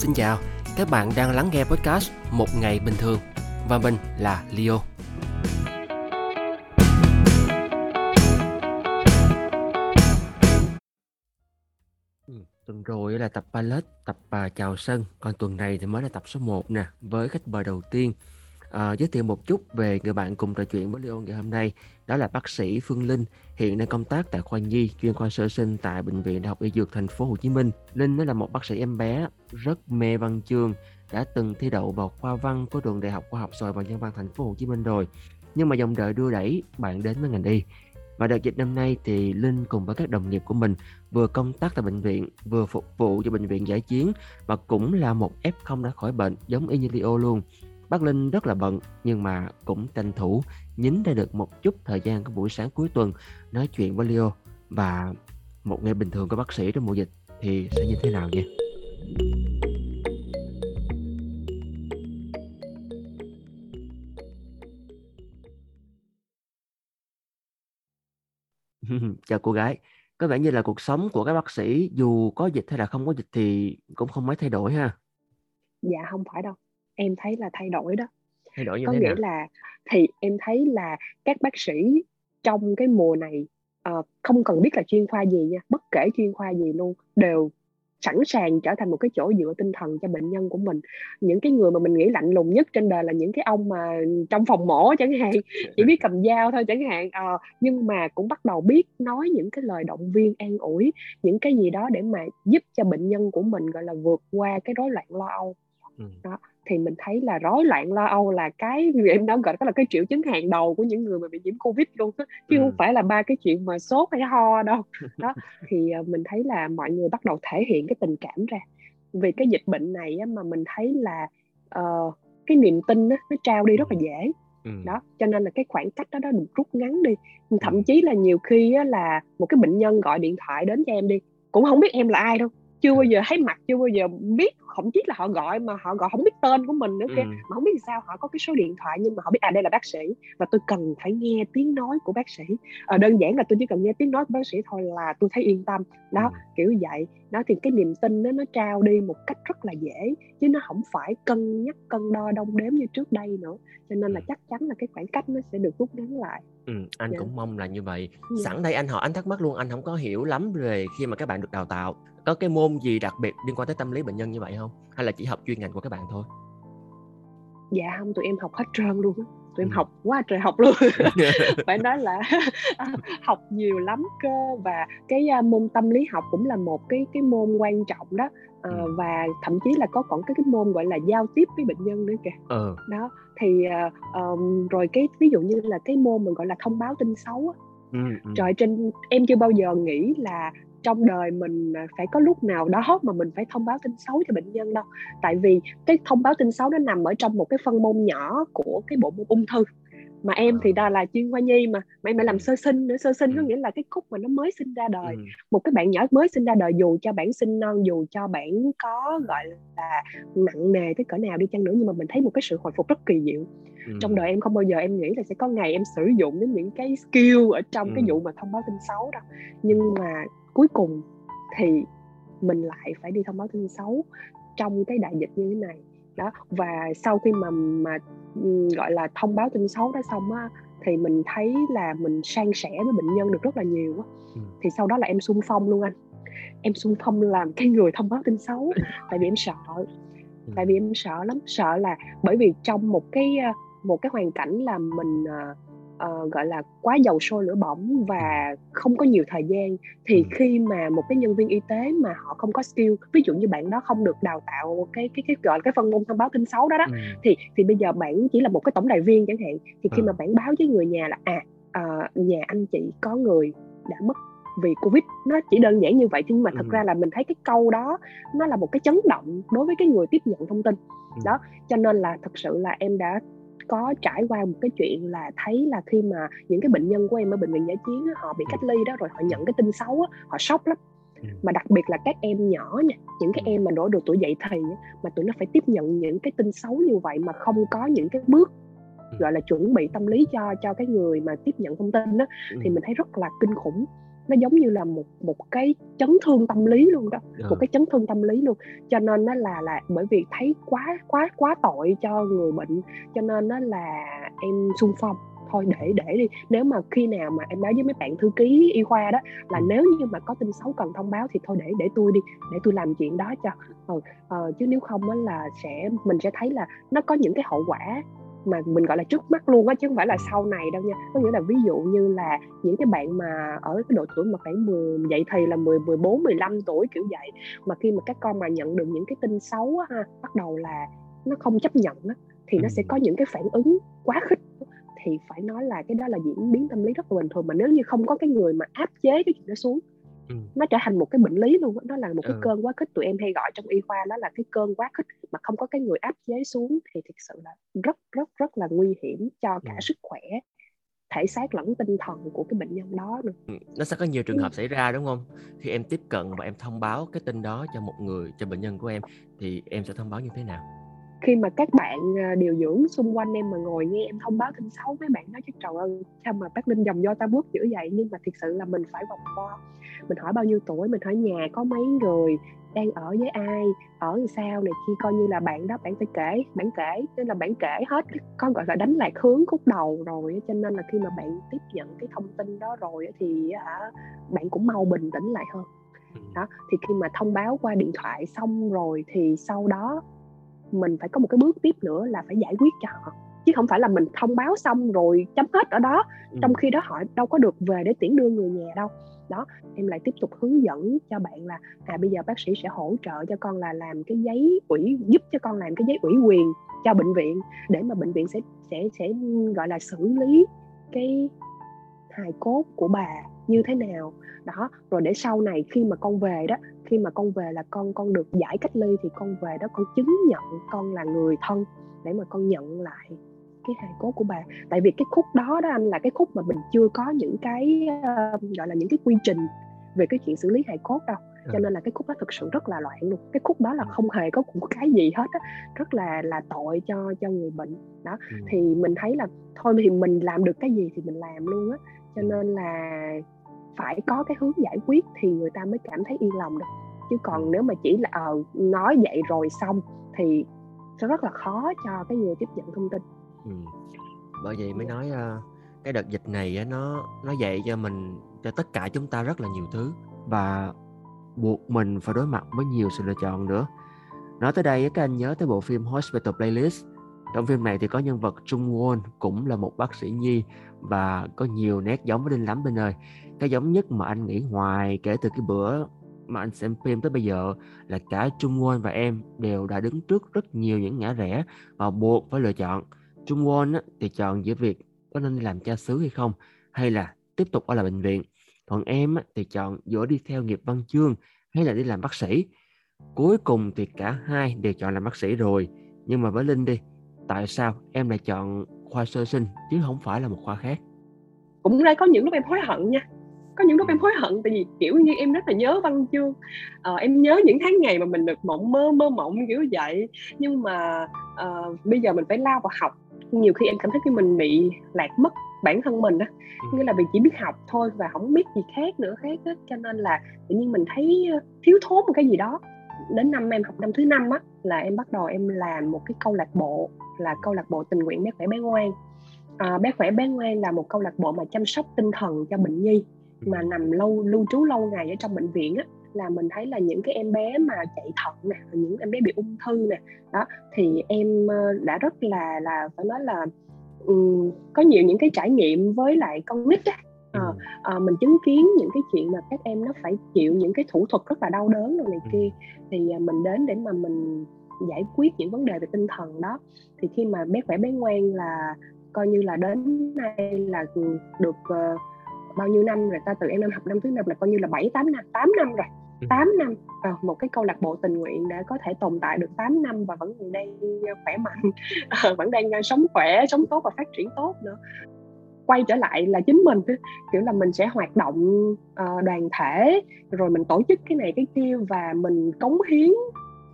Xin chào, các bạn đang lắng nghe podcast Một ngày bình thường và mình là Leo. Ừ, tuần rồi là tập ballet, tập à, chào sân, còn tuần này thì mới là tập số 1 nè, với khách mời đầu tiên. À, giới thiệu một chút về người bạn cùng trò chuyện với Leon ngày hôm nay đó là bác sĩ Phương Linh hiện đang công tác tại khoa nhi chuyên khoa sơ sinh tại bệnh viện Đại học Y Dược thành phố Hồ Chí Minh. Linh là một bác sĩ em bé rất mê văn chương, đã từng thi đậu vào khoa văn của trường Đại học Khoa học Sòi và Nhân văn thành phố Hồ Chí Minh rồi. Nhưng mà dòng đời đưa đẩy bạn đến với ngành y. Và đợt dịch năm nay thì Linh cùng với các đồng nghiệp của mình vừa công tác tại bệnh viện, vừa phục vụ cho bệnh viện giải chiến và cũng là một F0 đã khỏi bệnh giống y như Leo luôn. Bác Linh rất là bận, nhưng mà cũng tranh thủ nhín ra được một chút thời gian của buổi sáng cuối tuần nói chuyện với Leo và một ngày bình thường của bác sĩ trong mùa dịch thì sẽ như thế nào nhỉ? Chào cô gái. Có vẻ như là cuộc sống của các bác sĩ dù có dịch hay là không có dịch thì cũng không mấy thay đổi ha. Dạ không phải đâu em thấy là thay đổi đó thay đổi như có thế nghĩa nào? là thì em thấy là các bác sĩ trong cái mùa này uh, không cần biết là chuyên khoa gì nha bất kể chuyên khoa gì luôn đều sẵn sàng trở thành một cái chỗ dựa tinh thần cho bệnh nhân của mình những cái người mà mình nghĩ lạnh lùng nhất trên đời là những cái ông mà trong phòng mổ chẳng hạn chỉ biết cầm dao thôi chẳng hạn à, nhưng mà cũng bắt đầu biết nói những cái lời động viên an ủi những cái gì đó để mà giúp cho bệnh nhân của mình gọi là vượt qua cái rối loạn lo âu ừ. đó thì mình thấy là rối loạn lo âu là cái em đã gọi đó là cái triệu chứng hàng đầu của những người mà bị nhiễm covid luôn chứ ừ. không phải là ba cái chuyện mà sốt hay ho đâu đó thì ờ, mình thấy là mọi người bắt đầu thể hiện cái tình cảm ra vì cái dịch bệnh này á, mà mình thấy là uh, cái niềm tin á, nó trao đi rất là dễ Ừ. đó cho nên là cái khoảng cách đó đó được rút ngắn đi thậm ừ. chí là nhiều khi á, là một cái bệnh nhân gọi điện thoại đến cho em đi cũng không biết em là ai đâu chưa bao giờ thấy mặt chưa bao giờ biết không biết là họ gọi mà họ gọi không biết tên của mình nữa kia ừ. mà không biết sao họ có cái số điện thoại nhưng mà họ biết à đây là bác sĩ và tôi cần phải nghe tiếng nói của bác sĩ à, đơn giản là tôi chỉ cần nghe tiếng nói của bác sĩ thôi là tôi thấy yên tâm đó ừ. kiểu vậy đó thì cái niềm tin đó nó trao đi một cách rất là dễ chứ nó không phải cân nhắc cân đo đong đếm như trước đây nữa cho nên là chắc chắn là cái khoảng cách nó sẽ được rút ngắn lại ừ, anh. Dạ. cũng mong là như vậy. Dạ. sẵn đây anh hỏi anh thắc mắc luôn anh không có hiểu lắm về khi mà các bạn được đào tạo có cái môn gì đặc biệt liên quan tới tâm lý bệnh nhân như vậy không hay là chỉ học chuyên ngành của các bạn thôi dạ không tụi em học hết trơn luôn tụi em ừ. học quá trời học luôn phải nói là học nhiều lắm cơ và cái môn tâm lý học cũng là một cái cái môn quan trọng đó ừ. và thậm chí là có còn cái cái môn gọi là giao tiếp với bệnh nhân nữa kìa ừ. đó thì um, rồi cái ví dụ như là cái môn mình gọi là thông báo tin xấu á Ừ, ừ. trời trên em chưa bao giờ nghĩ là trong đời mình à, phải có lúc nào đó mà mình phải thông báo tin xấu cho bệnh nhân đâu tại vì cái thông báo tin xấu nó nằm ở trong một cái phân môn nhỏ của cái bộ môn ung thư mà em thì đa là chuyên khoa nhi mà mà em lại làm sơ sinh nữa sơ sinh có ừ. nghĩa là cái khúc mà nó mới sinh ra đời ừ. một cái bạn nhỏ mới sinh ra đời dù cho bạn sinh non dù cho bạn có gọi là nặng nề tới cỡ nào đi chăng nữa nhưng mà mình thấy một cái sự hồi phục rất kỳ diệu ừ. trong đời em không bao giờ em nghĩ là sẽ có ngày em sử dụng đến những cái skill ở trong ừ. cái vụ mà thông báo tin xấu đâu nhưng mà cuối cùng thì mình lại phải đi thông báo tin xấu trong cái đại dịch như thế này đó và sau khi mà mà gọi là thông báo tin xấu đó xong á thì mình thấy là mình san sẻ với bệnh nhân được rất là nhiều á ừ. thì sau đó là em xung phong luôn anh em xung phong làm cái người thông báo tin xấu tại vì em sợ ừ. tại vì em sợ lắm sợ là bởi vì trong một cái một cái hoàn cảnh là mình uh, uh, gọi là quá dầu sôi lửa bỏng và không có nhiều thời gian thì ừ. khi mà một cái nhân viên y tế mà họ không có skill ví dụ như bạn đó không được đào tạo cái cái cái gọi là cái phân môn thông báo tin xấu đó đó ừ. thì thì bây giờ bạn chỉ là một cái tổng đài viên chẳng hạn thì khi ừ. mà bạn báo với người nhà là à uh, nhà anh chị có người đã mất vì covid nó chỉ đơn giản như vậy nhưng mà thật ừ. ra là mình thấy cái câu đó nó là một cái chấn động đối với cái người tiếp nhận thông tin ừ. đó cho nên là thật sự là em đã có trải qua một cái chuyện là thấy là khi mà những cái bệnh nhân của em ở bệnh viện giải chiến á, họ bị cách ly đó rồi họ nhận cái tin xấu á, họ sốc lắm ừ. mà đặc biệt là các em nhỏ nha những cái ừ. em mà đổ được tuổi dậy thì mà tụi nó phải tiếp nhận những cái tin xấu như vậy mà không có những cái bước ừ. gọi là chuẩn bị tâm lý cho cho cái người mà tiếp nhận thông tin đó thì mình thấy rất là kinh khủng nó giống như là một một cái chấn thương tâm lý luôn đó ừ. một cái chấn thương tâm lý luôn cho nên nó là là bởi vì thấy quá quá quá tội cho người bệnh cho nên nó là em xung phong thôi để để đi nếu mà khi nào mà em nói với mấy bạn thư ký y khoa đó là ừ. nếu như mà có tin xấu cần thông báo thì thôi để để tôi đi để tôi làm chuyện đó cho ừ, uh, chứ nếu không á là sẽ mình sẽ thấy là nó có những cái hậu quả mà mình gọi là trước mắt luôn á chứ không phải là ừ. sau này đâu nha. Có nghĩa là ví dụ như là những cái bạn mà ở cái độ tuổi mà khoảng 10 dậy thì là 10 14 15 tuổi kiểu vậy. Mà khi mà các con mà nhận được những cái tin xấu á ha bắt đầu là nó không chấp nhận á thì nó sẽ có những cái phản ứng quá khích. Thì phải nói là cái đó là diễn biến tâm lý rất là bình thường. Mà nếu như không có cái người mà áp chế cái chuyện đó xuống ừ. nó trở thành một cái bệnh lý luôn đó là một cái ừ. cơn quá khích tụi em hay gọi trong y khoa đó là cái cơn quá khích mà không có cái người áp chế xuống thì thực sự là rất rất rất là nguy hiểm cho cả ừ. sức khỏe thể xác lẫn tinh thần của cái bệnh nhân đó nữa. Nó sẽ có nhiều trường hợp xảy ra đúng không? Khi em tiếp cận và em thông báo cái tin đó cho một người, cho bệnh nhân của em thì em sẽ thông báo như thế nào? Khi mà các bạn à, điều dưỡng xung quanh em mà ngồi nghe em thông báo tin xấu với bạn nói chứ trời ơi sao mà bác linh dòng do ta bước dữ vậy? Nhưng mà thực sự là mình phải vòng vo. Mình hỏi bao nhiêu tuổi mình hỏi nhà có mấy người đang ở với ai ở làm sao này khi coi như là bạn đó bạn phải kể bạn kể. Nên là bạn kể hết con gọi là đánh lạc hướng khúc đầu rồi cho nên là khi mà bạn tiếp nhận cái thông tin đó rồi thì hả bạn cũng mau bình tĩnh lại hơn. Ừ. đó thì khi mà thông báo qua điện thoại xong rồi thì sau đó mình phải có một cái bước tiếp nữa là phải giải quyết cho họ. Chứ không phải là mình thông báo xong rồi chấm hết ở đó ừ. trong khi đó họ đâu có được về để tiễn đưa người nhà đâu. Đó em lại tiếp tục hướng dẫn cho bạn là à bây giờ bác sĩ sẽ hỗ trợ cho con là làm cái giấy ủy giúp cho con làm cái giấy ủy quyền cho bệnh viện để mà bệnh viện sẽ sẽ sẽ gọi là xử lý cái hài cốt của bà như thế nào. Đó rồi để sau này khi mà con về đó khi mà con về là con con được giải cách ly thì con về đó con chứng nhận con là người thân để mà con nhận lại cái hài cốt của bà. Tại vì cái khúc đó đó anh là cái khúc mà mình chưa có những cái uh, gọi là những cái quy trình về cái chuyện xử lý hài cốt đâu. Cho nên là cái khúc đó thực sự rất là loạn luôn. Cái khúc đó là không hề có một cái gì hết á rất là là tội cho cho người bệnh. Đó ừ. thì mình thấy là thôi thì mình làm được cái gì thì mình làm luôn á. Cho nên là phải có cái hướng giải quyết thì người ta mới cảm thấy yên lòng được. Chứ còn nếu mà chỉ là uh, nói vậy rồi xong thì sẽ rất là khó cho cái người tiếp nhận thông tin. Ừ. bởi vậy mới nói uh, cái đợt dịch này nó nó dạy cho mình cho tất cả chúng ta rất là nhiều thứ. Và buộc mình phải đối mặt với nhiều sự lựa chọn nữa. Nói tới đây các anh nhớ tới bộ phim Hospital Playlist trong phim này thì có nhân vật Trung Won cũng là một bác sĩ nhi và có nhiều nét giống với Đinh Lắm bên ơi cái giống nhất mà anh nghĩ hoài kể từ cái bữa mà anh xem phim tới bây giờ là cả Trung Won và em đều đã đứng trước rất nhiều những ngã rẽ và buộc phải lựa chọn. Trung Won thì chọn giữa việc có nên đi làm cha xứ hay không hay là tiếp tục ở lại bệnh viện. Còn em thì chọn giữa đi theo nghiệp văn chương hay là đi làm bác sĩ. Cuối cùng thì cả hai đều chọn làm bác sĩ rồi. Nhưng mà với Linh đi, tại sao em lại chọn khoa sơ sinh chứ không phải là một khoa khác? Cũng đây có những lúc em hối hận nha. Có những lúc em hối hận tại vì kiểu như em rất là nhớ văn chương. Ờ, em nhớ những tháng ngày mà mình được mộng mơ mơ mộng kiểu vậy. Nhưng mà uh, bây giờ mình phải lao vào học. Nhiều khi em cảm thấy cái mình bị lạc mất bản thân mình á. Ừ. nghĩa là vì chỉ biết học thôi và không biết gì khác nữa khác á cho nên là tự nhiên mình thấy ờ, thiếu thốn một cái gì đó. Đến năm em học năm thứ năm á là em bắt đầu em làm một cái câu lạc bộ là câu lạc bộ tình nguyện bé khỏe bé ngoan. À, bé khỏe bé ngoan là một câu lạc bộ mà chăm sóc tinh thần cho bệnh nhi mà nằm lâu lưu trú lâu ngày ở trong bệnh viện á. Là mình thấy là những cái em bé mà chạy thận nè những em bé bị ung thư nè đó thì em ờ, đã rất là là phải nói là um, có nhiều những cái trải nghiệm với lại con nít á à, à, mình chứng kiến những cái chuyện mà các em nó phải chịu những cái thủ thuật rất là đau đớn rồi này kia thì mình đến để mà mình giải quyết những vấn đề về tinh thần đó. Thì khi mà bé khỏe bé ngoan là coi như là đến nay là được uh, bao nhiêu năm rồi ta từ em năm học năm thứ năm là coi như là 7 8 năm 8 năm rồi 8 ừ. năm. À, một cái câu lạc bộ tình nguyện đã có thể tồn tại được 8 năm và vẫn đang khỏe mạnh à, vẫn đang sống khỏe sống tốt và phát triển tốt nữa quay trở lại là chính mình kiểu là mình sẽ hoạt động uh, đoàn thể rồi mình tổ chức cái này cái kia và mình cống hiến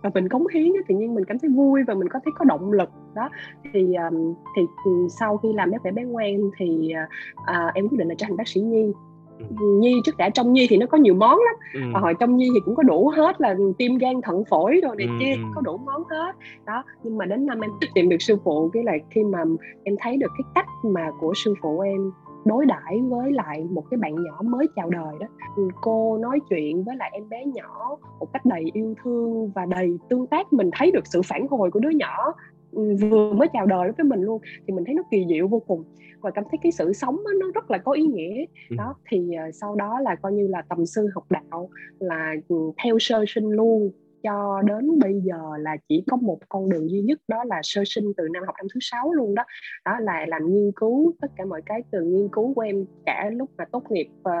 và mình cống hiến tự nhiên mình cảm thấy vui và mình có thấy có động lực đó thì um, thì sau khi làm bé khỏe bé ngoan thì uh, em quyết định là trở thành bác sĩ nhi nhi trước đã trong nhi thì nó có nhiều món lắm. Và hồi trong nhi thì cũng có đủ hết là tim gan thận phổi rồi này kia ừm. có đủ món hết. Đó nhưng mà đến năm em tìm được sư phụ cái là khi mà em thấy được cái cách mà của sư phụ em đối đãi với lại một cái bạn nhỏ mới chào đời đó. Ừ, cô nói chuyện với lại em bé nhỏ một cách đầy yêu thương và đầy tương tác mình thấy được sự phản hồi của đứa nhỏ. ừ, vừa mới chào đời với mình luôn thì mình thấy nó kỳ diệu vô cùng. Và cảm thấy cái sự sống á, nó rất là có ý nghĩa. Ừm. đó thì ờ, sau đó là coi như là tầm sư học đạo là ừ, theo sơ sinh luôn. Cho đến bây giờ là chỉ có một con đường duy nhất đó là sơ sinh từ năm học năm thứ sáu luôn đó. Đó là làm nghiên cứu tất cả mọi cái từ nghiên cứu của em cả lúc mà tốt nghiệp ờ,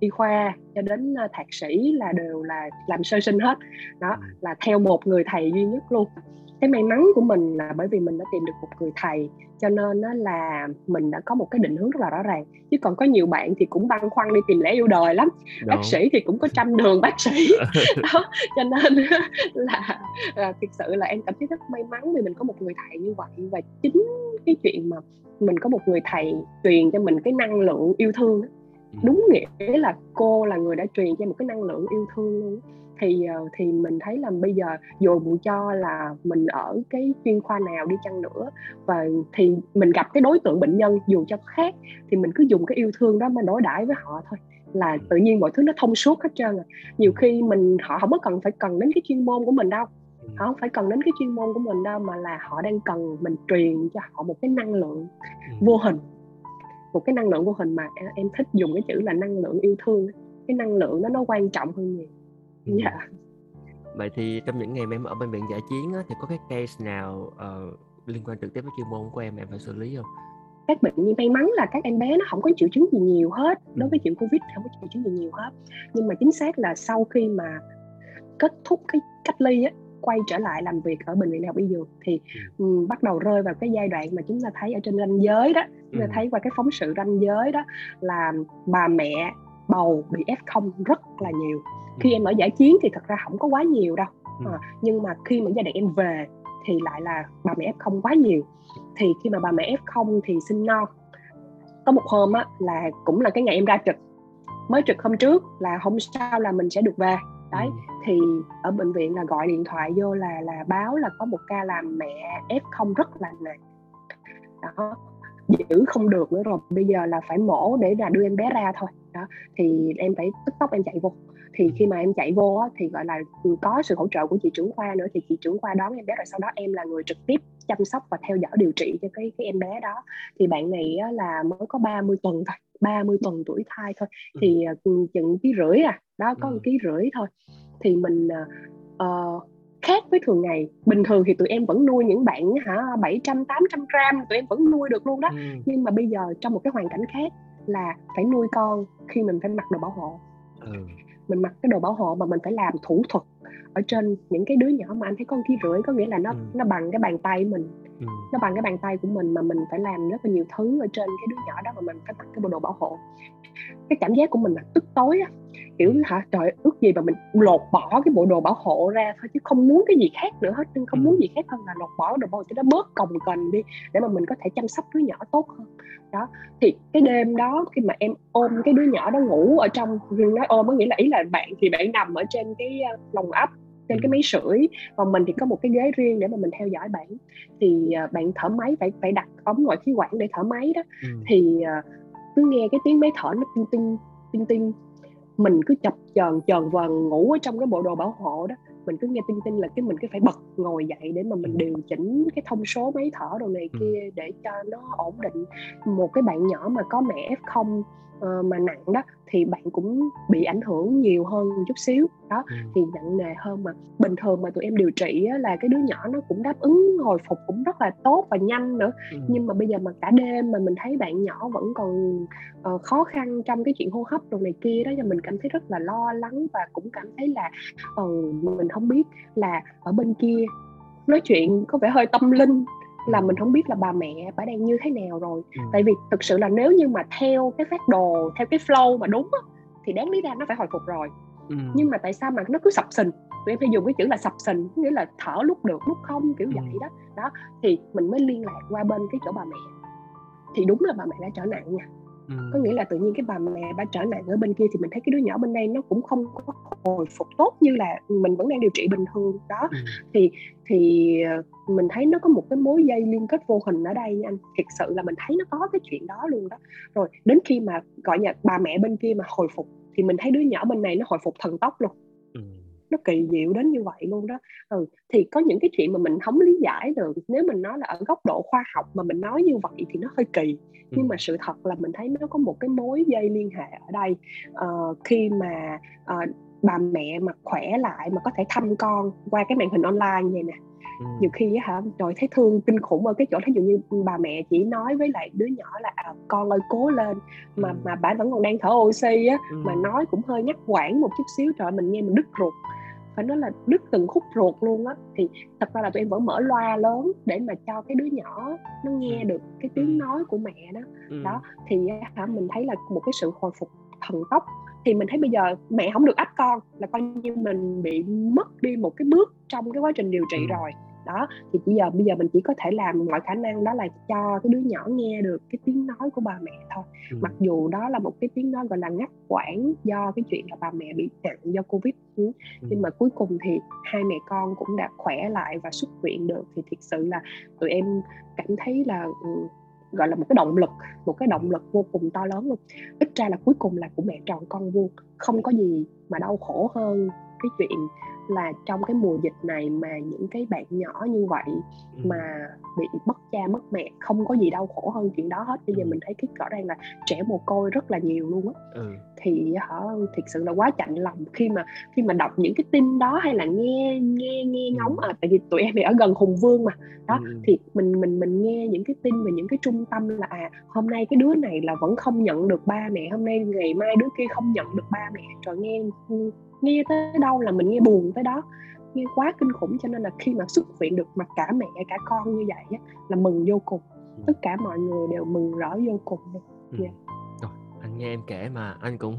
y khoa cho đến ờ, thạc sĩ là đều là làm sơ sinh hết. Đó Ừ. là theo một người thầy duy nhất luôn cái may mắn của mình là bởi vì mình đã tìm được một người thầy cho nên đó là mình đã có một cái định hướng rất là rõ ràng chứ còn có nhiều bạn thì cũng băn khoăn đi tìm lẽ yêu đời lắm bác Đúng. sĩ thì cũng có trăm đường bác sĩ đó cho nên là, là thực sự là em cảm thấy rất may mắn vì mình có một người thầy như vậy và chính cái chuyện mà mình có một người thầy truyền cho mình cái năng lượng yêu thương Ừm. đúng nghĩa là cô là người đã truyền cho một cái năng lượng yêu thương luôn. Thì ờ, thì mình thấy là bây giờ dù bù cho là mình ở cái chuyên khoa nào đi chăng nữa và thì mình gặp cái đối tượng bệnh nhân dù cho khác thì mình cứ dùng cái yêu thương đó mà đối đãi với họ thôi. Là tự nhiên mọi thứ nó thông suốt hết trơn à. Nhiều khi mình họ không có cần phải cần đến cái chuyên môn của mình đâu. Ừm. họ không phải cần đến cái chuyên môn của mình đâu mà là họ đang cần mình truyền cho họ một cái năng lượng Ừm. vô hình. Một cái năng lượng vô hình mà em- thích dùng cái chữ là năng lượng yêu thương cái năng lượng đó nó quan trọng hơn nhiều Dạ. Vậy thì trong những ngày mà em ở bệnh viện dã chiến á, thì có cái case nào ờ, liên quan trực tiếp với chuyên môn của em em phải xử lý không? các bệnh nhi may mắn là các em bé nó không có triệu chứng gì nhiều hết. Đối với Ừ. chuyện covid không có triệu chứng gì nhiều hết. Nhưng mà chính xác là sau khi mà kết thúc cái cách ly á quay trở lại làm việc ở bệnh viện đại học y dược thì ừm, bắt đầu rơi vào cái giai đoạn mà chúng ta thấy ở trên ranh giới đó. Chúng ta thấy qua cái phóng sự ranh giới đó là bà mẹ bầu bị f rất là nhiều. Khi Ừm. em ở giải chiến thì thật ra không có quá nhiều đâu. Ừm. à, nhưng mà khi mà gia đình em về thì lại là bà mẹ f quá nhiều. Thì khi mà bà mẹ f thì sinh non có một hôm á là cũng là cái ngày em ra trực. Mới trực hôm trước là hôm sau là mình sẽ được về. Đấy Ừm. thì ở bệnh viện là gọi điện thoại vô là là báo là có một ca làm mẹ f rất là nặng. Đó giữ không được nữa rồi. Bây giờ là phải mổ để là đưa em bé ra thôi. Đó thì em phải tức tốc em chạy vô. Thì khi mà em chạy vô á, thì gọi là ừ, có sự hỗ trợ của chị trưởng khoa nữa thì chị trưởng khoa đón em bé rồi sau đó em là người trực tiếp chăm sóc và theo dõi điều trị cho cái cái em bé đó. Thì bạn này á, là mới có 30 tuần thôi 30 tuần tuổi thai thôi. Thì uh, chừng ký rưỡi à. Đó có một Ừ. ký rưỡi thôi. Thì mình ờ, khác với thường ngày bình thường thì tụi em vẫn nuôi những bạn hả 700 800 gram tụi em vẫn nuôi được luôn đó Ừm. nhưng mà bây giờ trong một cái hoàn cảnh khác là phải nuôi con khi mình phải mặc đồ bảo hộ Ừ. mình mặc cái đồ bảo hộ mà mình phải làm thủ thuật ở trên những cái đứa nhỏ mà anh thấy con ký rưỡi có nghĩa là nó Ừ. nó bằng cái bàn tay mình Ừm. nó bằng cái bàn tay của mình mà mình phải làm rất là nhiều thứ ở trên cái đứa nhỏ đó mà mình phải mặc cái bộ đồ bảo hộ cái cảm giác của mình là tức tối á kiểu Ừ. hả trời ước gì mà mình lột bỏ cái bộ đồ bảo hộ ra thôi chứ không muốn cái gì khác nữa hết nhưng không Ừ. muốn gì khác hơn là lột bỏ đồ bảo hộ cho nó bớt cồng kềnh đi để mà mình có thể chăm sóc đứa nhỏ tốt hơn đó thì cái đêm đó khi mà em ôm cái đứa nhỏ đó ngủ ở trong nói ôm có nghĩa là ý là bạn thì bạn nằm ở trên cái ờ, lồng ấp trên cái Ừ. máy sưởi còn mình thì có một cái ghế riêng để mà mình theo dõi bạn thì ờ, bạn thở máy phải phải đặt ống ngoại khí quản để thở máy đó Ừm. thì ờ, cứ nghe cái tiếng máy thở nó tinh tinh tinh tinh mình cứ chập chờn chờn vần ngủ ở trong cái bộ đồ bảo hộ đó. Mình cứ nghe tinh tinh là cái mình cứ phải bật ngồi dậy để mà mình điều chỉnh cái thông số máy thở đồ này kia để cho nó ổn định. Một cái bạn nhỏ mà có mẹ f ờ, mà nặng đó thì bạn cũng bị ảnh hưởng nhiều hơn một chút xíu đó Ừm. thì nặng nề hơn mà bình thường mà tụi em điều trị á, là cái đứa nhỏ nó cũng đáp ứng hồi phục cũng rất là tốt và nhanh nữa Ừm. nhưng mà bây giờ mà cả đêm mà mình thấy bạn nhỏ vẫn còn ờ, khó khăn trong cái chuyện hô hấp đồ này kia đó cho mình cảm thấy rất là lo lắng và cũng cảm thấy là ừ, mình không biết là ở bên kia nói chuyện có vẻ hơi tâm linh là mình không biết là bà mẹ bà đang như thế nào rồi Ừm. tại vì thực sự là nếu như mà theo cái phát đồ theo cái flow mà đúng á, thì đáng lý ra nó phải hồi phục rồi Ừm. nhưng mà tại sao mà nó cứ sập sình tụi em hay dùng cái chữ là sập sình nghĩa là thở lúc được lúc không kiểu Ừ. vậy đó đó thì mình mới liên lạc qua bên cái chỗ bà mẹ thì đúng là bà mẹ đã trở nặng nha có nghĩa là tự nhiên cái bà mẹ bà trở nặng ở bên kia thì mình thấy cái đứa nhỏ bên đây nó cũng không có hồi phục tốt như là mình vẫn đang điều trị bình thường đó. Ừ. thì thì ờ, mình thấy nó có một cái mối dây liên kết vô hình ở đây nha anh. Thực sự là mình thấy nó có cái chuyện đó luôn đó. Rồi đến khi mà gọi nhà bà mẹ bên kia mà hồi phục thì mình thấy đứa nhỏ bên này nó hồi phục thần tốc luôn. Ừ nó kỳ diệu đến như vậy luôn đó. Ừ thì có những cái chuyện mà mình không lý giải được. Nếu mình nói là ở góc độ khoa học mà mình nói như vậy thì nó hơi kỳ. Nhưng mà sự thật là mình thấy nó có một cái mối dây liên hệ ở đây. Uh, khi mà uh, bà mẹ mà khỏe lại mà có thể thăm con qua cái màn hình online như nè. Ừ. nhiều khi á hả trời thấy thương kinh khủng ở cái chỗ ví dụ như bà mẹ chỉ nói với lại đứa nhỏ là à, con ơi cố lên. Mà ừ. mà bà vẫn còn đang thở oxy á ừ. mà nói cũng hơi ngắt quãng một chút xíu. Trời mình nghe mình đứt ruột phải nói là đứt từng khúc ruột luôn á thì thật ra là tụi em vẫn mở loa lớn để mà cho cái đứa nhỏ nó nghe ừ. được cái tiếng ừ. nói của mẹ đó ừ. đó thì hả mình thấy là một cái sự hồi phục thần tốc thì mình thấy bây giờ mẹ không được áp con là coi như mình bị mất đi một cái bước trong cái quá trình điều trị ừ. rồi đó thì bây giờ bây giờ mình chỉ có thể làm mọi khả năng đó là cho cái đứa nhỏ nghe được cái tiếng nói của bà mẹ thôi ừ. mặc dù đó là một cái tiếng nói gọi là ngắt quãng do cái chuyện là bà mẹ bị nặng do covid ừ. Ừ. nhưng mà cuối cùng thì hai mẹ con cũng đã khỏe lại và xuất viện được thì thực sự là tụi em cảm thấy là ừ, gọi là một cái động lực một cái động lực vô cùng to lớn luôn ít ra là cuối cùng là của mẹ tròn con vuông không có gì mà đau khổ hơn cái chuyện là trong cái mùa dịch này mà những cái bạn nhỏ như vậy ừ. mà bị mất cha mất mẹ không có gì đau khổ hơn chuyện đó hết bây giờ ừ. mình thấy cái rõ ràng là trẻ mồ côi rất là nhiều luôn á ừ. thì họ thực sự là quá chạnh lòng khi mà khi mà đọc những cái tin đó hay là nghe nghe nghe ừ. ngóng à tại vì tụi em thì ở gần hùng vương mà đó ừ. thì mình mình mình nghe những cái tin về những cái trung tâm là à hôm nay cái đứa này là vẫn không nhận được ba mẹ hôm nay ngày mai đứa kia không nhận được ba mẹ rồi nghe nghe tới đâu là mình nghe buồn tới đó nghe quá kinh khủng cho nên là khi mà xuất viện được mà cả mẹ cả con như vậy á, là mừng vô cùng ừ. tất cả mọi người đều mừng rỡ vô cùng luôn ừ. yeah. Rồi, anh nghe em kể mà anh cũng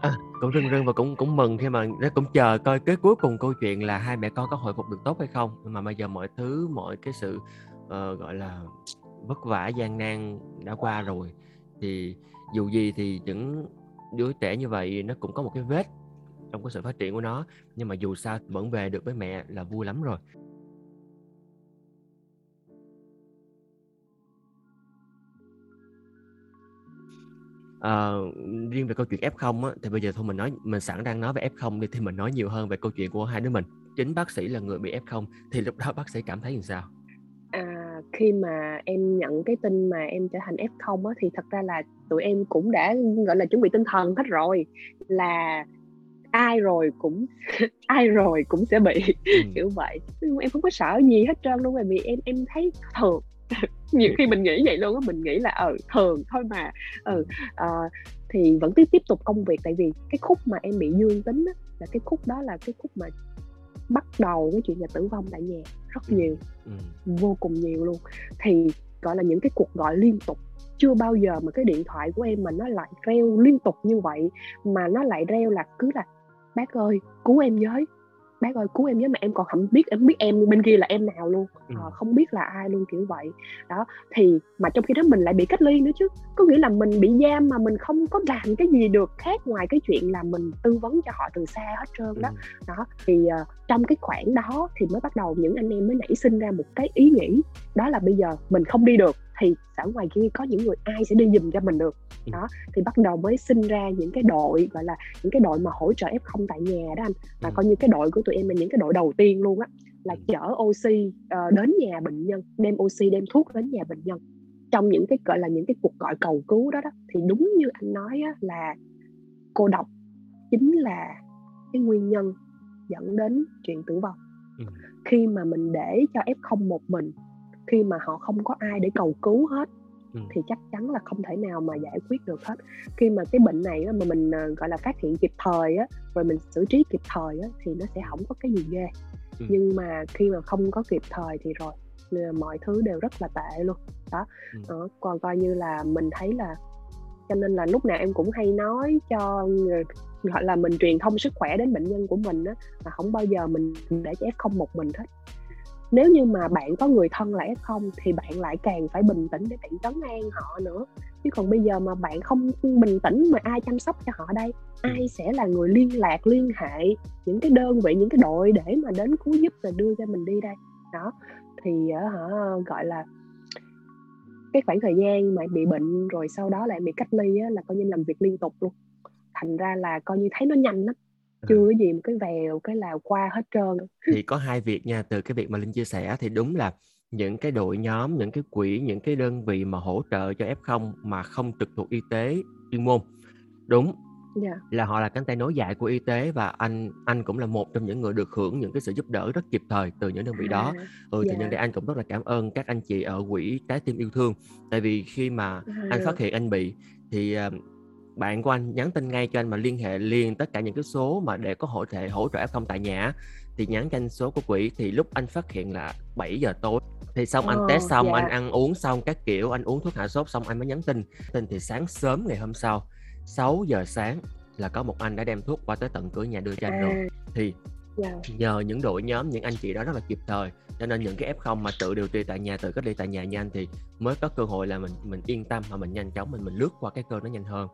à, cũng rưng rưng và cũng cũng mừng khi mà nó cũng chờ coi cái cuối cùng câu chuyện là hai mẹ con có hồi phục được tốt hay không mà bây giờ mọi thứ mọi cái sự uh, gọi là vất vả gian nan đã qua rồi thì dù gì thì những đứa trẻ như vậy nó cũng có một cái vết trong cái sự phát triển của nó. Nhưng mà dù sao vẫn về được với mẹ là vui lắm rồi. À, riêng về câu chuyện F0 á, thì bây giờ thôi mình nói mình sẵn đang nói về F0 đi thì mình nói nhiều hơn về câu chuyện của hai đứa mình. Chính bác sĩ là người bị F0 thì lúc đó bác sĩ cảm thấy như sao? À, khi mà em nhận cái tin mà em trở thành F0 á, thì thật ra là tụi em cũng đã gọi là chuẩn bị tinh thần hết rồi. Là ai rồi cũng ai rồi cũng sẽ bị ừ. kiểu vậy em không có sợ gì hết trơn luôn bởi vì em em thấy thường nhiều khi mình nghĩ vậy luôn á mình nghĩ là ờ thường thôi mà ừ uh, thì vẫn tiếp tiếp tục công việc tại vì cái khúc mà em bị dương tính á, là cái khúc đó là cái khúc mà bắt đầu cái chuyện là tử vong tại nhà rất ừ. nhiều ừ. vô cùng nhiều luôn thì gọi là những cái cuộc gọi liên tục chưa bao giờ mà cái điện thoại của em mà nó lại reo liên tục như vậy mà nó lại reo là cứ là bác ơi cứu em với. Bác ơi cứu em với mà em còn không biết em biết em bên kia là em nào luôn. Ừ. à, không biết là ai luôn kiểu vậy. Đó thì mà trong khi đó mình lại bị cách ly nữa chứ. Có nghĩa là mình bị giam mà mình không có làm cái gì được khác ngoài cái chuyện là mình tư vấn cho họ từ xa hết trơn đó. Ừ. đó thì uh, trong cái khoảng đó thì mới bắt đầu những anh em mới nảy sinh ra một cái ý nghĩ. Đó là bây giờ mình không đi được thì ở ngoài kia có những người ai sẽ đi giùm cho mình được ừ. đó thì bắt đầu mới sinh ra những cái đội gọi là những cái đội mà hỗ trợ f không tại nhà đó anh và ừ. coi như cái đội của tụi em là những cái đội đầu tiên luôn á là ừ. chở oxy uh, đến nhà bệnh nhân đem oxy đem thuốc đến nhà bệnh nhân trong những cái gọi là những cái cuộc gọi cầu cứu đó đó thì đúng như anh nói á, là cô độc chính là cái nguyên nhân dẫn đến chuyện tử vong ừ. khi mà mình để cho f không một mình khi mà họ không có ai để cầu cứu hết ừ. thì chắc chắn là không thể nào mà giải quyết được hết khi mà cái bệnh này mà mình à, gọi là phát hiện kịp thời á rồi mình xử trí kịp thời á thì nó sẽ không có cái gì ghê ừ. nhưng mà khi mà không có kịp thời thì rồi mọi thứ đều rất là tệ luôn đó ừ. còn coi như là mình thấy là cho nên là lúc nào em cũng hay nói cho gọi là mình truyền thông sức khỏe đến bệnh nhân của mình á mà không bao giờ mình để cho f không một mình hết nếu như mà bạn có người thân là F0 thì bạn lại càng phải bình tĩnh để bạn trấn an họ nữa. Chứ còn bây giờ mà bạn không bình tĩnh mà ai chăm sóc cho họ đây ai sẽ là người liên lạc liên hệ những cái đơn vị những cái đội để mà đến cứu giúp và đưa cho mình đi đây? Đó thì uh, gọi là cái khoảng thời gian mà bị bệnh rồi sau đó lại bị cách ly á, là coi như làm việc liên tục luôn. Thành ra là coi như thấy nó nhanh lắm. Chưa cái gì một cái vèo cái là qua hết trơn thì có hai việc nha từ cái việc mà linh chia sẻ thì đúng là những cái đội nhóm những cái quỹ những cái đơn vị mà hỗ trợ cho f0 mà không trực thuộc y tế chuyên môn đúng yeah. Dạ. là họ là cánh tay nối dài của y tế và anh anh cũng là một trong những người được hưởng những cái sự giúp đỡ rất kịp thời từ những đơn vị đó à, ừ yeah. thì nhân dạ. đây anh cũng rất là cảm ơn các anh chị ở quỹ trái tim yêu thương tại vì khi mà à, anh phát hiện anh bị thì bạn của anh nhắn tin ngay cho anh mà liên hệ liền tất cả những cái số mà để có hỗ trợ hỗ trợ F0 tại nhà thì nhắn cho anh số của quỹ thì lúc anh phát hiện là 7 giờ tối. Thì xong anh test xong yeah. anh ăn uống xong các kiểu anh uống thuốc hạ sốt xong anh mới nhắn tin. Tin thì sáng sớm ngày hôm sau 6 giờ sáng là có một anh đã đem thuốc qua tới tận cửa nhà đưa cho anh rồi. Thì yeah. nhờ những đội nhóm những anh chị đó rất là kịp thời cho nên những cái f không mà tự điều trị tại nhà tự cách ly tại nhà nhanh thì mới có cơ hội là mình mình yên tâm mà mình nhanh chóng mình mình lướt qua cái cơn nó nhanh hơn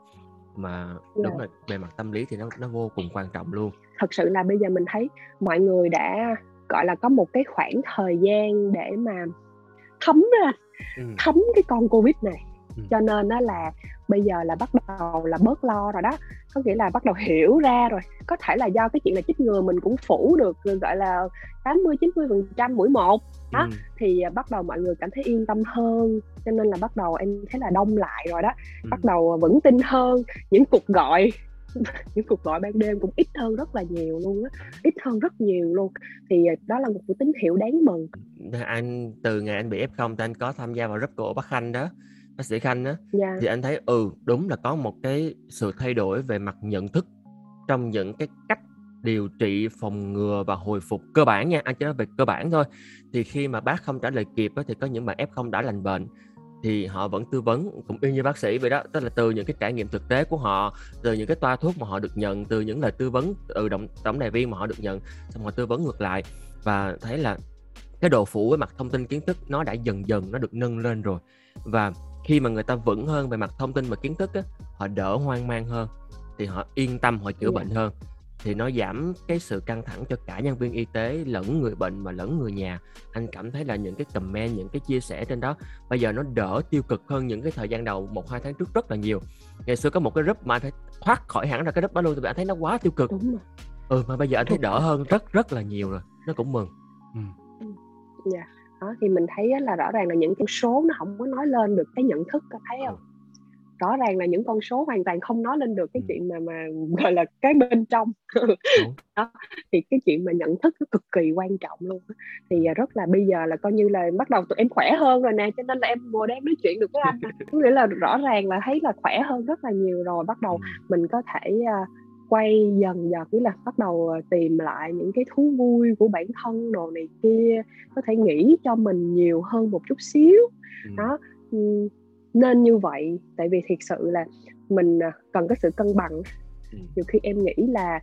mà yeah. đúng là về mặt tâm lý thì nó nó vô cùng quan trọng luôn thật sự là bây giờ mình thấy mọi người đã gọi là có một cái khoảng thời gian để mà thấm ra ừ. thấm cái con covid này ừ. cho nên nó là bây giờ là bắt đầu là bớt lo rồi đó. Có nghĩa là bắt đầu hiểu ra rồi. Có thể là do cái chuyện là chích ngừa mình cũng phủ được gọi là 80 90 phần trăm mũi một. Đó ừ. thì à, bắt đầu mọi người cảm thấy yên tâm hơn. Cho nên là bắt đầu em thấy là đông lại rồi đó. Ừ. bắt đầu vững tin hơn. Những cuộc gọi những cuộc gọi ban đêm cũng ít hơn rất là nhiều luôn á. Ít hơn rất nhiều luôn. Thì à, đó là một tín hiệu đáng mừng. Anh từ ngày anh bị f0 thì anh có tham gia vào group của bác khanh đó bác sĩ khanh đó yeah. Dạ. thì anh thấy ừ đúng là có một cái sự thay đổi về mặt nhận thức trong những cái cách điều trị phòng ngừa và hồi phục cơ bản nha anh chỉ nói về cơ bản thôi thì khi mà bác không trả lời kịp thì có những bạn f0 đã lành bệnh thì họ vẫn tư vấn cũng y như bác sĩ vậy đó tức là từ những cái trải nghiệm thực tế của họ từ những cái toa thuốc mà họ được nhận từ những lời tư vấn từ động tổng đài viên mà họ được nhận xong họ tư vấn ngược lại và thấy là cái độ phủ với mặt thông tin kiến thức nó đã dần dần nó được nâng lên rồi và khi mà người ta vững hơn về mặt thông tin và kiến thức á, họ đỡ hoang mang hơn thì họ yên tâm họ chữa yeah. bệnh hơn thì nó giảm cái sự căng thẳng cho cả nhân viên y tế lẫn người bệnh và lẫn người nhà anh cảm thấy là những cái comment những cái chia sẻ trên đó bây giờ nó đỡ tiêu cực hơn những cái thời gian đầu một hai tháng trước rất là nhiều ngày xưa có một cái group mà anh thấy thoát khỏi hẳn ra cái group đó luôn thì anh thấy nó quá tiêu cực Đúng rồi. ừ mà bây giờ anh thấy đỡ hơn rất rất là nhiều rồi nó cũng mừng ừ. dạ yeah. Đó thì mình thấy là rõ ràng là những con số nó không có nói lên được cái nhận thức thấy không? Ừ. Rõ ràng là những con số hoàn toàn không nói lên được cái chuyện mà mà gọi là cái bên trong. Đó thì cái chuyện mà nhận thức nó cực kỳ quan trọng luôn thì à, rất là bây giờ là coi như là bắt đầu tụi em khỏe hơn rồi nè cho nên là em ngồi đang nói chuyện được với anh. Có nghĩa là rõ ràng là thấy là khỏe hơn rất là nhiều rồi bắt đầu mình có thể uh, quay dần dần nghĩa là bắt đầu tìm lại những cái thú vui của bản thân đồ này kia có thể nghĩ cho mình nhiều hơn một chút xíu. Đó nên như vậy. Tại vì thiệt sự là mình à, cần cái sự cân bằng. Ừ. nhiều khi em nghĩ là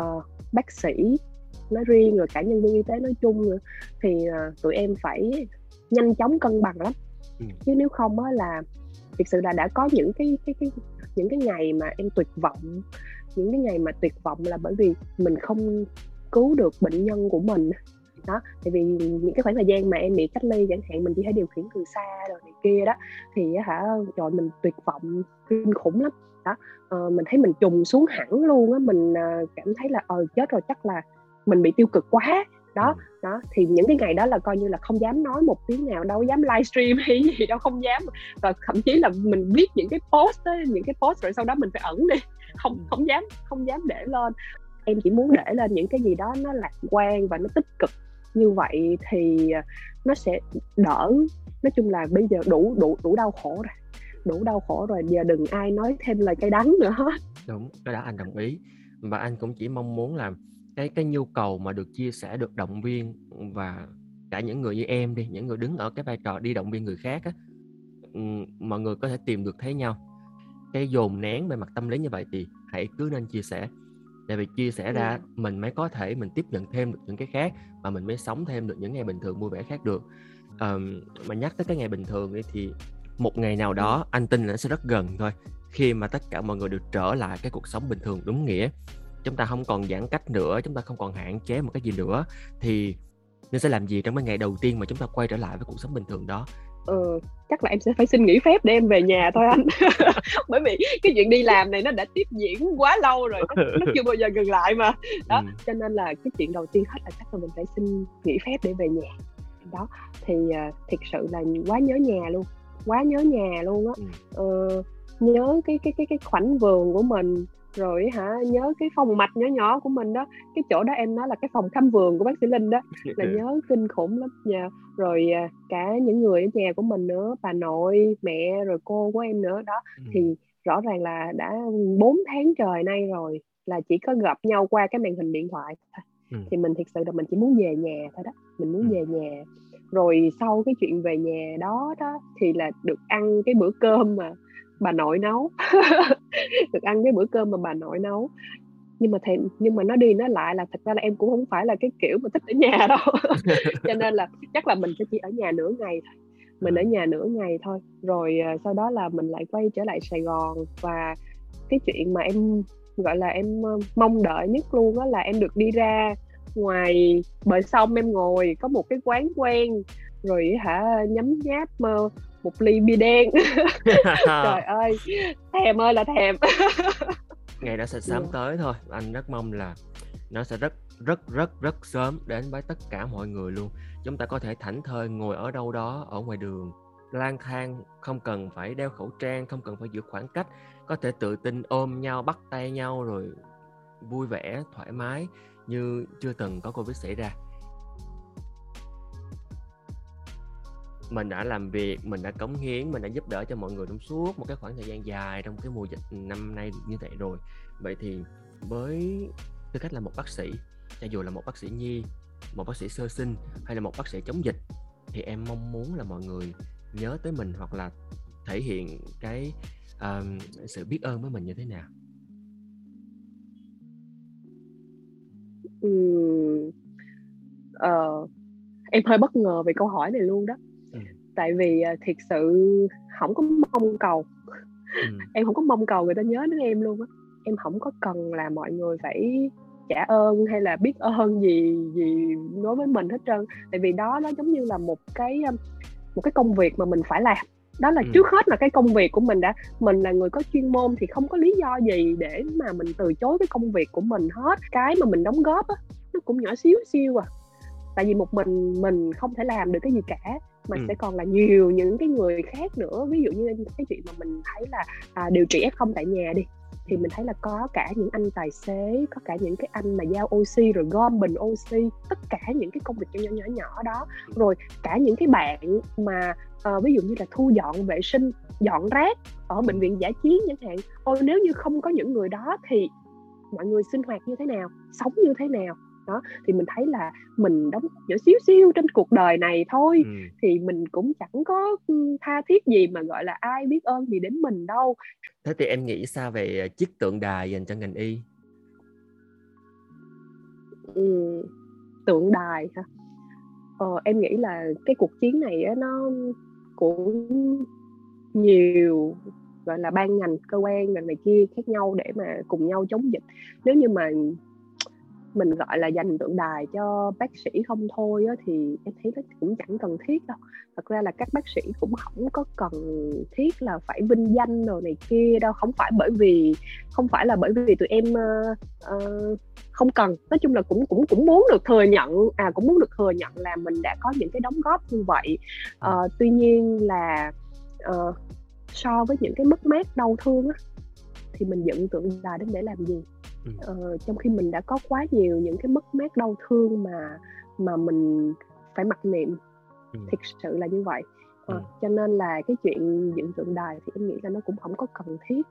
uh, bác sĩ nói riêng rồi cả nhân viên y tế nói chung nữa thì uh, tụi em phải nhanh chóng cân bằng lắm. Ừ. chứ nếu không á là thực sự là đã có những cái cái cái những cái ngày mà em tuyệt vọng những cái ngày mà tuyệt vọng là bởi vì mình không cứu được bệnh nhân của mình. Đó tại vì những cái khoảng thời gian mà em bị cách ly chẳng hạn mình chỉ thể điều khiển từ xa rồi này kia đó thì hả trời mình tuyệt vọng kinh khủng lắm. Đó ờ, mình thấy mình trùng xuống hẳn luôn á mình uh, cảm thấy là ờ chết rồi chắc là mình bị tiêu cực quá. Đó ừ. đó thì những cái ngày đó là coi như là không dám nói một tiếng nào đâu dám livestream hay gì đâu không dám. Và thậm chí là mình viết những cái post đó, những cái post rồi sau đó mình phải ẩn đi không không dám không dám để lên. Em chỉ muốn để lên những cái gì đó nó lạc quan và nó tích cực. Như vậy thì à, nó sẽ đỡ. Nói chung là bây giờ đủ đủ đủ đau khổ rồi. Đủ đau khổ rồi. Giờ đừng ai nói thêm lời cay đắng nữa hết. Đúng, cái đó anh đồng ý. Và anh cũng chỉ mong muốn là cái cái nhu cầu mà được chia sẻ được động viên và cả những người như em đi, những người đứng ở cái vai trò đi động viên người khác á mọi người có thể tìm được thấy nhau cái dồn nén về mặt tâm lý như vậy thì hãy cứ nên chia sẻ. Tại vì chia sẻ ra mình mới có thể mình tiếp nhận thêm được những cái khác và mình mới sống thêm được những ngày bình thường vui vẻ khác được. Um, mà nhắc tới cái ngày bình thường đi thì một ngày nào đó anh tin là nó sẽ rất gần thôi. Khi mà tất cả mọi người được trở lại cái cuộc sống bình thường đúng nghĩa chúng ta không còn giãn cách nữa chúng ta không còn hạn chế một cái gì nữa thì nên sẽ làm gì trong cái ngày đầu tiên mà chúng ta quay trở lại với cuộc sống bình thường đó ừ, chắc là em sẽ phải xin nghỉ phép để em về nhà thôi anh bởi vì cái chuyện đi làm này nó đã tiếp diễn quá lâu rồi nó, nó chưa bao giờ ngừng lại mà đó ừ. cho nên là cái chuyện đầu tiên hết là chắc là mình phải xin nghỉ phép để về nhà đó thì uh, thực sự là quá nhớ nhà luôn quá nhớ nhà luôn á ừ. uh, nhớ cái cái cái cái khoảnh vườn của mình rồi hả? Nhớ cái phòng mạch nhỏ nhỏ của mình đó. Cái chỗ đó em nói là cái phòng khám vườn của bác sĩ linh đó là nhớ kinh khủng lắm nha. Rồi à, cả những người ở nhà của mình nữa bà nội mẹ rồi cô của em nữa. Đó ừ. thì rõ ràng là đã 4 tháng trời nay rồi là chỉ có gặp nhau qua cái màn hình điện thoại thôi. Ừ. thì mình thực sự là mình chỉ muốn về nhà thôi đó. Mình muốn ừ. về nhà. Rồi sau cái chuyện về nhà đó đó thì là được ăn cái bữa cơm mà bà nội nấu. Được ăn cái bữa cơm mà bà nội nấu. Nhưng mà thì nhưng mà nó đi nó lại là thật ra là em cũng không phải là cái kiểu mà thích ở nhà đâu. Cho nên là chắc là mình sẽ chỉ ở nhà nửa ngày thôi. Mình ở nhà nửa ngày thôi. Rồi uh, sau đó là mình lại quay trở lại Sài Gòn và cái chuyện mà em gọi là em uh, mong đợi nhất luôn đó là em được đi ra ngoài bờ sông em ngồi có một cái quán quen. Rồi hả nhấm nháp uh, một ly bia đen. Trời ơi thèm ơi là thèm. Ngày đó sẽ sớm yeah. tới thôi. Anh rất mong là nó sẽ rất rất rất rất sớm đến với tất cả mọi người luôn. Chúng ta có thể thảnh thơi ngồi ở đâu đó ở ngoài đường lang thang không cần phải đeo khẩu trang không cần phải giữ khoảng cách. Có thể tự tin ôm nhau bắt tay nhau rồi vui vẻ thoải mái như chưa từng có covid xảy ra mình đã làm việc mình đã cống hiến mình đã giúp đỡ cho mọi người trong suốt một cái khoảng thời gian dài trong cái mùa dịch năm nay như vậy rồi vậy thì với tư cách là một bác sĩ cho dù là một bác sĩ nhi một bác sĩ sơ sinh hay là một bác sĩ chống dịch thì em mong muốn là mọi người nhớ tới mình hoặc là thể hiện cái um, sự biết ơn với mình như thế nào ừ. uh, em hơi bất ngờ về câu hỏi này luôn đó tại vì uh, thiệt sự không có mong cầu. Ừ. em không có mong cầu người ta nhớ đến em luôn á. Em không có cần là mọi người phải trả ơn hay là biết ơn gì gì đối với mình hết trơn. Tại vì đó nó giống như là một cái một cái công việc mà mình phải làm. Đó là ừ. trước hết là cái công việc của mình đã. Mình là người có chuyên môn thì không có lý do gì để mà mình từ chối cái công việc của mình hết. Cái mà mình đóng góp á nó cũng nhỏ xíu xíu à. Tại vì một mình mình không thể làm được cái gì cả mà ừ. sẽ còn là nhiều những cái người khác nữa. Ví dụ như cái chuyện mà mình thấy là à, điều trị f tại nhà đi thì mình thấy là có cả những anh tài xế có cả những cái anh mà giao oxy rồi gom bình oxy tất cả những cái công việc nhỏ nhỏ nhỏ đó. Rồi cả những cái bạn mà uh, ví dụ như là thu dọn vệ sinh dọn rác ở bệnh viện giả chiến chẳng hạn. Ôi nếu như không có những người đó thì mọi người sinh hoạt như thế nào sống như thế nào đó thì mình thấy là mình đóng nhỏ xíu xíu trên cuộc đời này thôi. Ừ. thì mình cũng chẳng có tha thiết gì mà gọi là ai biết ơn gì đến mình đâu. Thế thì em nghĩ sao về chiếc tượng đài dành cho ngành y? Ừ, tượng đài hả? Ờ, em nghĩ là cái cuộc chiến này á, nó cũng nhiều gọi là ban ngành cơ quan ngành này kia khác nhau để mà cùng nhau chống dịch. Nếu như mà mình gọi là dành tượng đài cho bác sĩ không thôi á, thì em thấy nó cũng chẳng cần thiết đâu. Thật ra là các bác sĩ cũng không có cần thiết là phải vinh danh rồi này kia đâu không phải bởi vì không phải là bởi vì tụi em uh, uh, không cần. Nói chung là cũng cũng cũng muốn được thừa nhận à cũng muốn được thừa nhận là mình đã có những cái đóng góp như vậy. Uh, tuy nhiên là uh, so với những cái mất mát đau thương á thì mình dựng tượng đài đến để làm gì ừ. ờ, trong khi mình đã có quá nhiều những cái mất mát đau thương mà mà mình phải mặc niệm ừ. thực sự là như vậy ờ, ừ. cho nên là cái chuyện dựng tượng đài thì em nghĩ là nó cũng không có cần thiết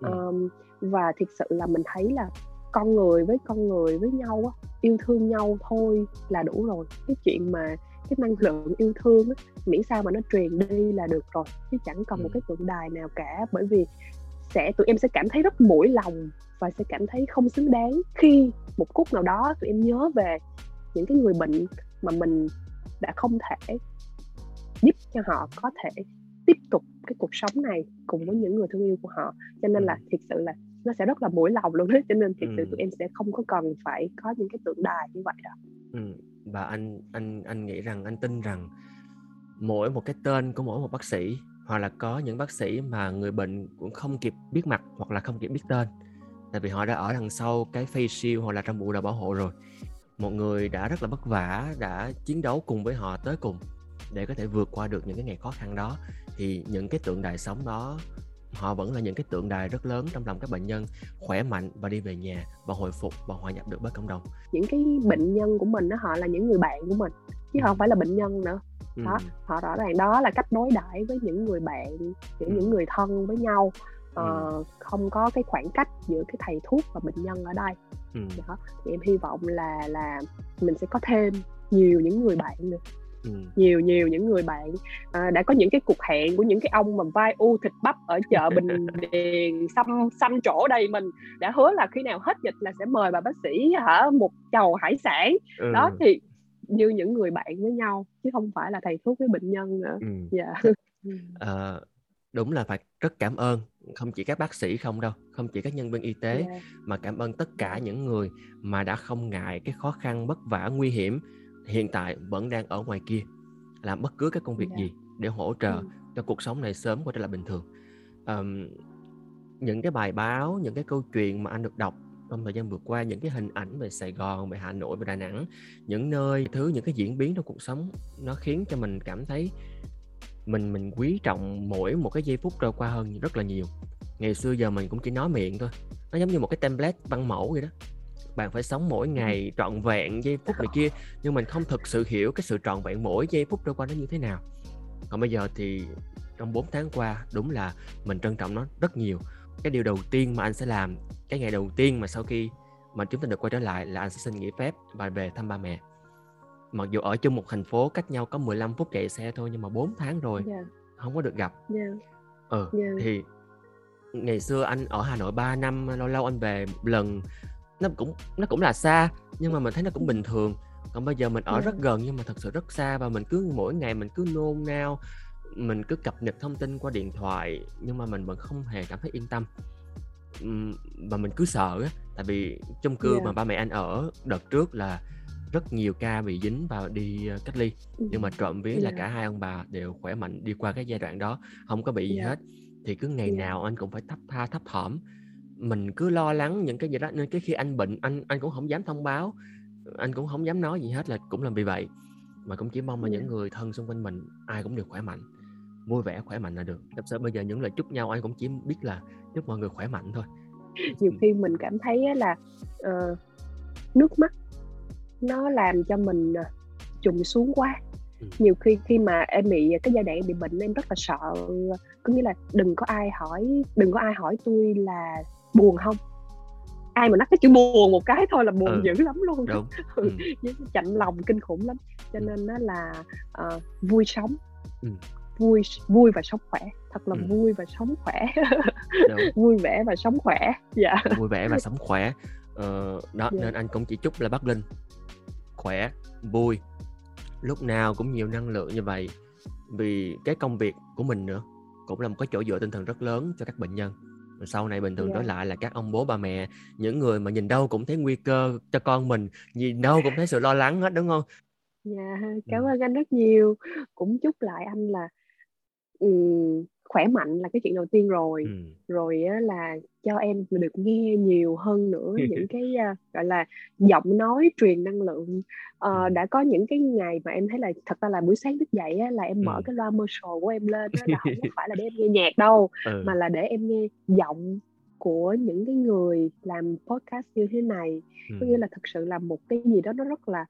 ừ. um, và thực sự là mình thấy là con người với con người với nhau á, yêu thương nhau thôi là đủ rồi cái chuyện mà cái năng lượng yêu thương á, miễn sao mà nó truyền đi là được rồi chứ chẳng cần ừ. một cái tượng đài nào cả bởi vì sẽ tụi em sẽ cảm thấy rất mũi lòng và sẽ cảm thấy không xứng đáng khi một phút nào đó tụi em nhớ về những cái người bệnh mà mình đã không thể giúp cho họ có thể tiếp tục cái cuộc sống này cùng với những người thương yêu của họ. Cho nên là thiệt sự là nó sẽ rất là mũi lòng luôn đấy cho nên thiệt sự tụi em sẽ không có cần phải có những cái tượng đài như vậy đâu. Ừ. và anh anh anh nghĩ rằng anh tin rằng mỗi một cái tên của mỗi một bác sĩ hoặc là có những bác sĩ mà người bệnh cũng không kịp biết mặt hoặc là không kịp biết tên. Tại vì họ đã ở đằng sau cái face shield hoặc là trong bộ đồ bảo hộ rồi. Một người đã rất là vất vả đã chiến đấu cùng với họ tới cùng để có thể vượt qua được những cái ngày khó khăn đó thì những cái tượng đài sống đó họ vẫn là những cái tượng đài rất lớn trong lòng các bệnh nhân khỏe mạnh và đi về nhà và hồi phục và hòa nhập được với cộng đồng. Những cái bệnh nhân của mình đó họ là những người bạn của mình chứ họ không phải là bệnh nhân nữa ừ. đó họ rõ ràng đó là cách đối đãi với những người bạn giữa ừ. những người thân với nhau uh, không có cái khoảng cách giữa cái thầy thuốc và bệnh nhân ở đây ừ. đó thì em hy vọng là là mình sẽ có thêm nhiều những người bạn nữa Ừ. nhiều nhiều những người bạn à, đã có những cái cuộc hẹn của những cái ông mà vai u thịt bắp ở chợ bình điền xăm xăm chỗ đây mình đã hứa là khi nào hết dịch là sẽ mời bà bác sĩ hả một chầu hải sản ừ. đó thì như những người bạn với nhau chứ không phải là thầy thuốc với bệnh nhân nữa ừ. yeah. à, đúng là phải rất cảm ơn không chỉ các bác sĩ không đâu không chỉ các nhân viên y tế yeah. mà cảm ơn tất cả những người mà đã không ngại cái khó khăn vất vả nguy hiểm hiện tại vẫn đang ở ngoài kia làm bất cứ cái công việc yeah. gì để hỗ trợ ừ. cho cuộc sống này sớm quay trở lại bình thường um, những cái bài báo những cái câu chuyện mà anh được đọc trong thời gian vừa qua những cái hình ảnh về Sài Gòn, về Hà Nội, về Đà Nẵng, những nơi thứ những cái diễn biến trong cuộc sống nó khiến cho mình cảm thấy mình mình quý trọng mỗi một cái giây phút trôi qua hơn rất là nhiều. Ngày xưa giờ mình cũng chỉ nói miệng thôi. Nó giống như một cái template văn mẫu vậy đó. Bạn phải sống mỗi ngày trọn vẹn giây phút này kia nhưng mình không thực sự hiểu cái sự trọn vẹn mỗi giây phút trôi qua nó như thế nào. Còn bây giờ thì trong 4 tháng qua đúng là mình trân trọng nó rất nhiều cái điều đầu tiên mà anh sẽ làm cái ngày đầu tiên mà sau khi mà chúng ta được quay trở lại là anh sẽ xin nghỉ phép và về thăm ba mẹ mặc dù ở chung một thành phố cách nhau có 15 phút chạy xe thôi nhưng mà 4 tháng rồi yeah. Dạ. không có được gặp yeah. Dạ. ừ yeah. Dạ. thì ngày xưa anh ở Hà Nội 3 năm lâu lâu anh về lần nó cũng nó cũng là xa nhưng mà mình thấy nó cũng bình thường còn bây giờ mình ở yeah. rất gần nhưng mà thật sự rất xa và mình cứ mỗi ngày mình cứ nôn nao mình cứ cập nhật thông tin qua điện thoại nhưng mà mình vẫn không hề cảm thấy yên tâm và mình cứ sợ á tại vì chung cư yeah. mà ba mẹ anh ở đợt trước là rất nhiều ca bị dính và đi ờ, cách ly nhưng mà trộm vía yeah. là cả hai ông bà đều khỏe mạnh đi qua cái giai đoạn đó không có bị gì yeah. hết thì cứ ngày yeah. nào anh cũng phải thấp tha thấp thỏm mình cứ lo lắng những cái gì đó nên cái khi anh bệnh anh anh cũng không dám thông báo anh cũng không dám nói gì hết là cũng làm vì vậy mà cũng chỉ mong là những người thân xung quanh mình ai cũng đều khỏe mạnh vui vẻ khỏe mạnh là được thật sự bây giờ những lời chúc nhau anh cũng chỉ biết là chúc mọi người khỏe mạnh thôi nhiều khi mình cảm thấy là uh, nước mắt nó làm cho mình uh, trùng xuống quá ừ. nhiều khi khi mà em bị cái giai đoạn bị bệnh em rất là sợ có nghĩa là đừng có ai hỏi đừng có ai hỏi tôi là buồn không ai mà nhắc cái chữ buồn một cái thôi là buồn ừ. dữ lắm luôn Đúng. ừ. chạnh lòng kinh khủng lắm cho ừ. nên nó là uh, vui sống ừ vui vui và sống khỏe. Thật là ừ. vui và sống khỏe. Vui vẻ và sống khỏe. Dạ. Vui vẻ và sống khỏe. Ờ, đó dạ. nên anh cũng chỉ chúc là bắc linh khỏe vui. Lúc nào cũng nhiều năng lượng như vậy. Vì cái công việc của mình nữa cũng là một cái chỗ dựa tinh thần rất lớn cho các bệnh nhân. Sau này bình thường yeah. Dạ. trở lại là các ông bố bà mẹ những người mà nhìn đâu cũng thấy nguy cơ cho con mình nhìn đâu cũng thấy sự lo lắng hết đúng không? Dạ cảm ơn anh rất nhiều. Cũng chúc lại anh là Ừm, khỏe mạnh là cái chuyện đầu tiên rồi, Ừm. rồi á là cho em được nghe nhiều hơn nữa những cái, a, gọi là, giọng nói truyền năng lượng. Ờ, đã có những cái ngày mà em thấy là thật ra là buổi sáng thức dậy á là em mở Ừm. cái loa Marshall của em lên á là có phải là để em nghe nhạc đâu, Ừ. mà là để em nghe giọng của những cái người làm podcast như thế này. Có nghĩa là thực sự là một cái gì đó nó rất là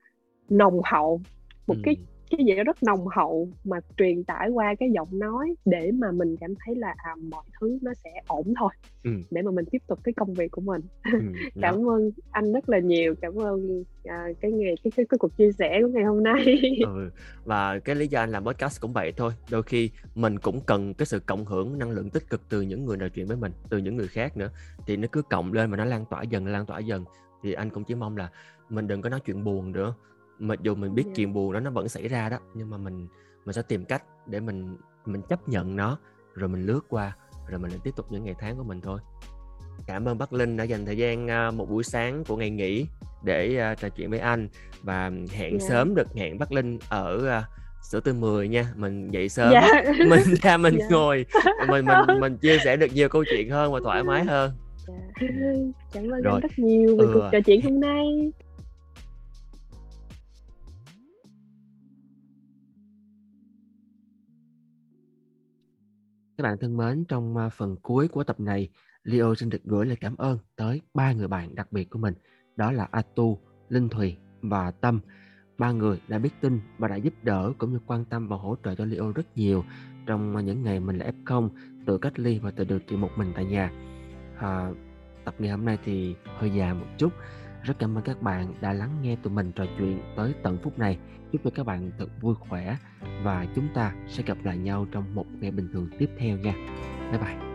nồng hậu, một cái cái gì đó rất nồng hậu mà truyền tải qua cái giọng nói để mà mình cảm thấy là à, mọi thứ nó sẽ ổn thôi Ừm. để mà mình tiếp tục cái công việc của mình đó. cảm ơn anh rất là nhiều cảm ơn à, cái ngày cái, cái cái cuộc chia sẻ của ngày hôm nay Ừ, và cái lý do anh làm podcast cũng vậy thôi. Đôi khi mình cũng cần cái sự cộng hưởng năng lượng tích cực từ những người nói chuyện với mình, từ những người khác nữa. Thì nó cứ cộng lên mà nó lan tỏa dần, lan tỏa dần. Thì anh cũng chỉ mong là mình đừng có nói chuyện buồn nữa. Mặc dù mình biết Dạ. chuyện buồn đó nó vẫn xảy ra đó, nhưng mà mình mình sẽ tìm cách để mình mình chấp nhận nó, rồi mình lướt qua, rồi mình lại tiếp tục những ngày tháng của mình thôi. Cảm ơn Bắc Linh đã dành thời gian à, một buổi sáng của ngày nghỉ để à, trò chuyện với anh và hẹn Dạ. sớm được hẹn Bắc Linh ở à, sữa tươi 10 nha. Mình dậy sớm, dạ mình ra mình Dạ. ngồi, mình mình mình chia sẻ được nhiều câu chuyện hơn và thoải mái hơn. Dạ. cảm ơn Rồi. anh rất nhiều về Ừ. cuộc trò chuyện hôm nay Các bạn thân mến, trong à, phần cuối của tập này, Leo xin được gửi lời cảm ơn tới ba người bạn đặc biệt của mình. Đó là Atu, Linh Thùy và Tâm. Ba người đã biết tin và đã giúp đỡ cũng như quan tâm và hỗ trợ cho Leo rất nhiều trong những ngày mình là F0, tự cách ly và tự điều trị một mình tại nhà. À, tập ngày hôm nay thì hơi dài một chút. Rất cảm ơn các bạn đã lắng nghe tụi mình trò chuyện tới tận phút này. Chúc cho các bạn thật vui khỏe và chúng ta sẽ gặp lại nhau trong một ngày bình thường tiếp theo nha. Bye bye.